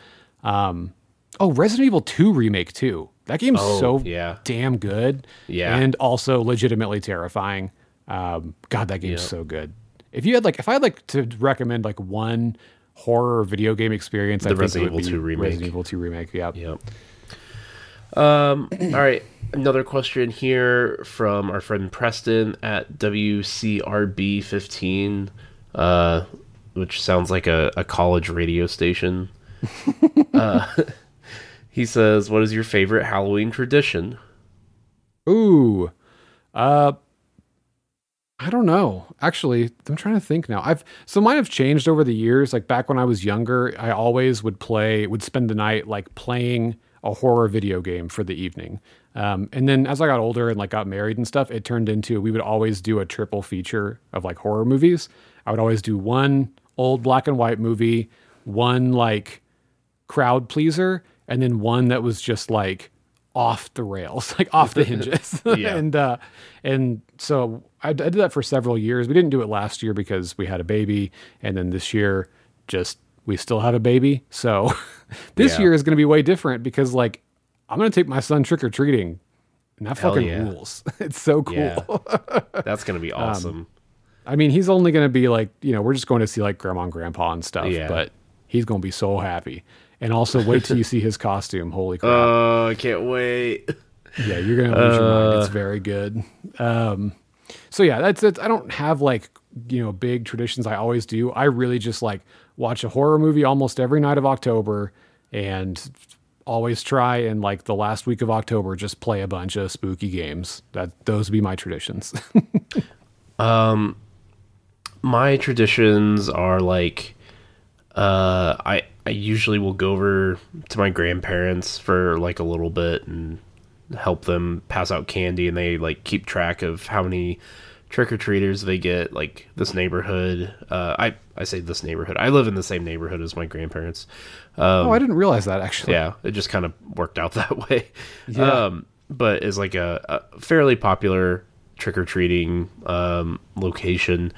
Um, oh, Resident Evil 2 remake too. That game's Oh, so yeah. damn good. Yeah. and also legitimately terrifying. Um, God, that game's Yep. so good. If you had like, if I had like to recommend like one horror video game experience, I think Resident it would Evil be 2 remake. Resident Evil 2 remake. Yep. Yep. Um. all right. Another question here from our friend Preston at WCRB15, uh, which sounds like a, a college radio station. uh, he says, "What is your favorite Halloween tradition?" Ooh, uh, I don't know. Actually, I'm trying to think now. I've so mine have changed over the years. Like back when I was younger, I always would play, would spend the night like playing a horror video game for the evening. Um, and then as I got older and like got married and stuff, it turned into we would always do a triple feature of like horror movies. I would always do one old black and white movie, one like crowd pleaser, and then one that was just like off the rails, like off the hinges. Yeah. and uh, and so I, I did that for several years. We didn't do it last year because we had a baby, and then this year just we still have a baby. So this Yeah. year is going to be way different because like I'm going to take my son trick or treating, and that Hell fucking yeah. rules. it's so cool. Yeah. That's gonna Um, be awesome. I mean, he's only going to be like, you know, we're just going to see like grandma and grandpa and stuff, Yeah. but he's going to be so happy. And also, wait till you see his costume. Holy crap. Oh, I can't wait. yeah, you're going to lose your mind. Uh. It's very good. Um, so, yeah, that's it. I don't have like, you know, big traditions I always do. I really just like watch a horror movie almost every night of October and always try and like the last week of October just play a bunch of spooky games. That those would be my traditions. Um my traditions are like uh I I usually will go over to my grandparents for like a little bit and help them pass out candy and they like keep track of how many trick or treaters they get like this neighborhood uh I I say this neighborhood. I live in the same neighborhood as my grandparents. oh, I didn't realize that actually. Yeah, it just kind of worked out that way. Um, but is like a, a fairly popular trick or treating um, location.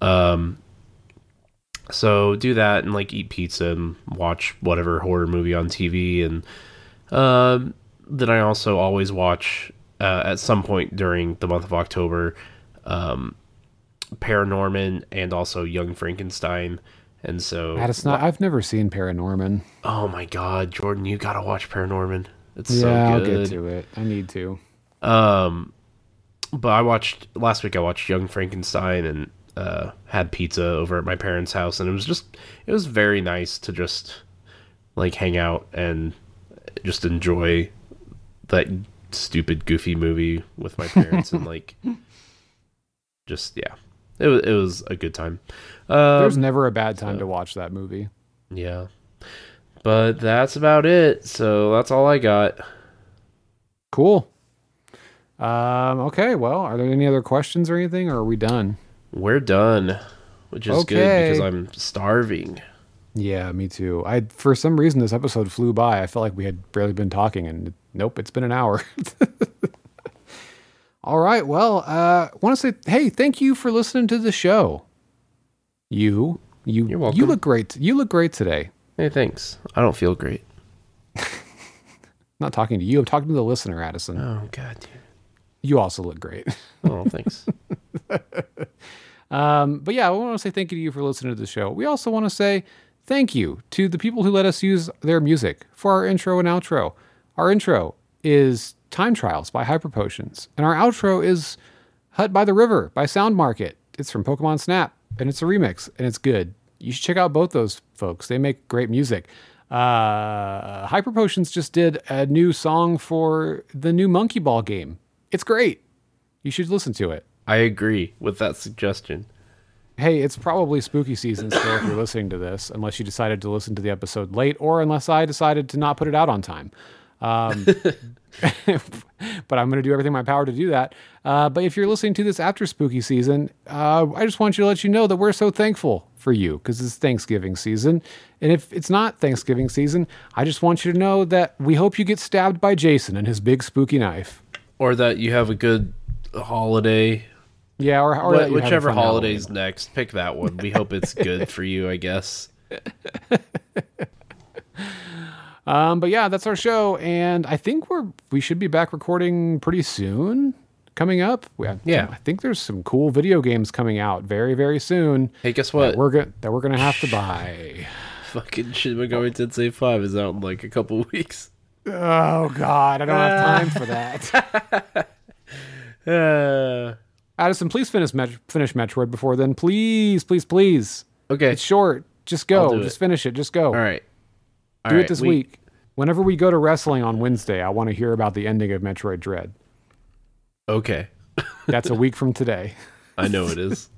Um, so do that and like eat pizza and watch whatever horror movie on TV. And um, then I also always watch uh, at some point during the month of October um, Paranorman and also Young Frankenstein. And so It's not, I've never seen Paranorman. Oh my god, Jordan, you gotta watch Paranorman. It's yeah, so I'll good. get to it. I need to. Um, but I watched last week. I watched Young Frankenstein and uh, had pizza over at my parents' house, and it was just it was very nice to just like hang out and just enjoy that stupid goofy movie with my parents and like just yeah, it was it was a good time. Um, There's never a bad time to watch that movie. Yeah. But that's about it. So that's all I got. Cool. Um, okay, well, are there any other questions or anything, or are we done? We're done, which is good because I'm starving. Yeah, me too. I for some reason this episode flew by. I felt like we had barely been talking, and nope, it's been an hour. All right, well, uh, want to say, hey, thank you for listening to the show. You, you, You're welcome. you look great. You look great today. Hey, thanks. I don't feel great. Not talking to you. I'm talking to the listener, Addison. Oh god. dude. You also look great. Oh, thanks. Um, but yeah, I want to say thank you to you for listening to the show. We also want to say thank you to the people who let us use their music for our intro and outro. Our intro is Time Trials by Hyper Potions, and our outro is Hut by the River by Sound Market. It's from Pokemon Snap, and it's a remix, and it's good. You should check out both those folks. They make great music. Uh, Hyper Potions just did a new song for the new Monkey Ball game. It's great. You should listen to it. I agree with that suggestion. Hey, it's probably spooky season still if you're listening to this, unless you decided to listen to the episode late or unless I decided to not put it out on time. Um, but I'm going to do everything in my power to do that. Uh, but if you're listening to this after spooky season, uh, I just want you to let you know that we're so thankful for you because it's Thanksgiving season. And if it's not Thanksgiving season, I just want you to know that we hope you get stabbed by Jason and his big spooky knife. Or that you have a good holiday. Yeah, or, or Wh- that you have a whichever holiday's Halloween. next, pick that one. We hope it's good for you, I guess. Um, but yeah, that's our show, and I think we're we should be back recording pretty soon. Coming up, have, Yeah. I think there's some cool video games coming out very very soon. Hey, guess that what? we're gonna that we're gonna have to buy. Fucking Shin Megami Tensei 5 is out in like a couple weeks. Oh God, I don't have time for that. Uh, Addison, please finish Met- finish Metroid before then, please, please, please. okay. It's short. Just go. Just it. finish it. Just go. All right. All Do right, it this we- week. Whenever we go to wrestling on Wednesday, I want to hear about the ending of Metroid Dread. Okay. That's a week from today. I know it is.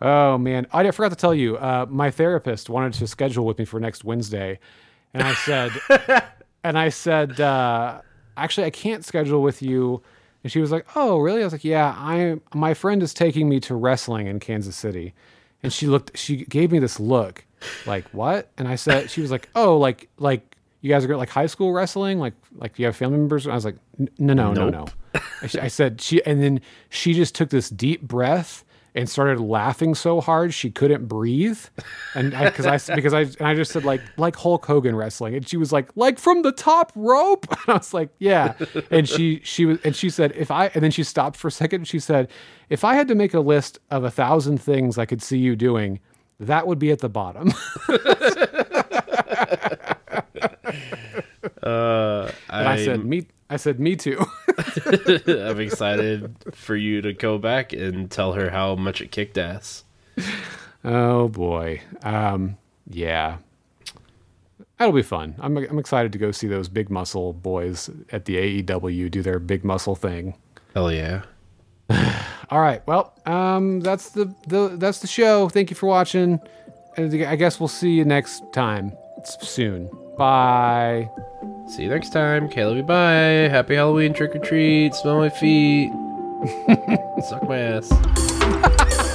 Oh man, I forgot to tell you. Uh, my therapist wanted to schedule with me for next Wednesday, and I said, and I said, uh, actually, I can't schedule with you. And she was like, "Oh, really?" I was like, "Yeah, I my friend is taking me to wrestling in Kansas City," and she looked, she gave me this look, like what? And I said, she was like, "Oh, like like you guys are like high school wrestling, like like do you have family members?" And I was like, "No, no, no, no." I, I said she, and then she just took this deep breath and started laughing so hard she couldn't breathe, and because I, I, because I and I just said like like Hulk Hogan wrestling, and she was like like from the top rope, and I was like yeah, and she she was and she said if I and then she stopped for a second, and she said if I had to make a list of a thousand things I could see you doing, that would be at the bottom. Uh, I said me I said me too. I'm excited for you to go back and tell her how much it kicked ass. oh boy. Um yeah. That'll be fun. I'm I'm excited to go see those big muscle boys at the AEW do their big muscle thing. Hell yeah. All right. Well, um that's the, the that's the show. Thank you for watching. And I guess we'll see you next time soon. Bye. See you next time. Caleb, bye. Happy Halloween, trick or treat. Smell my feet. Suck my ass.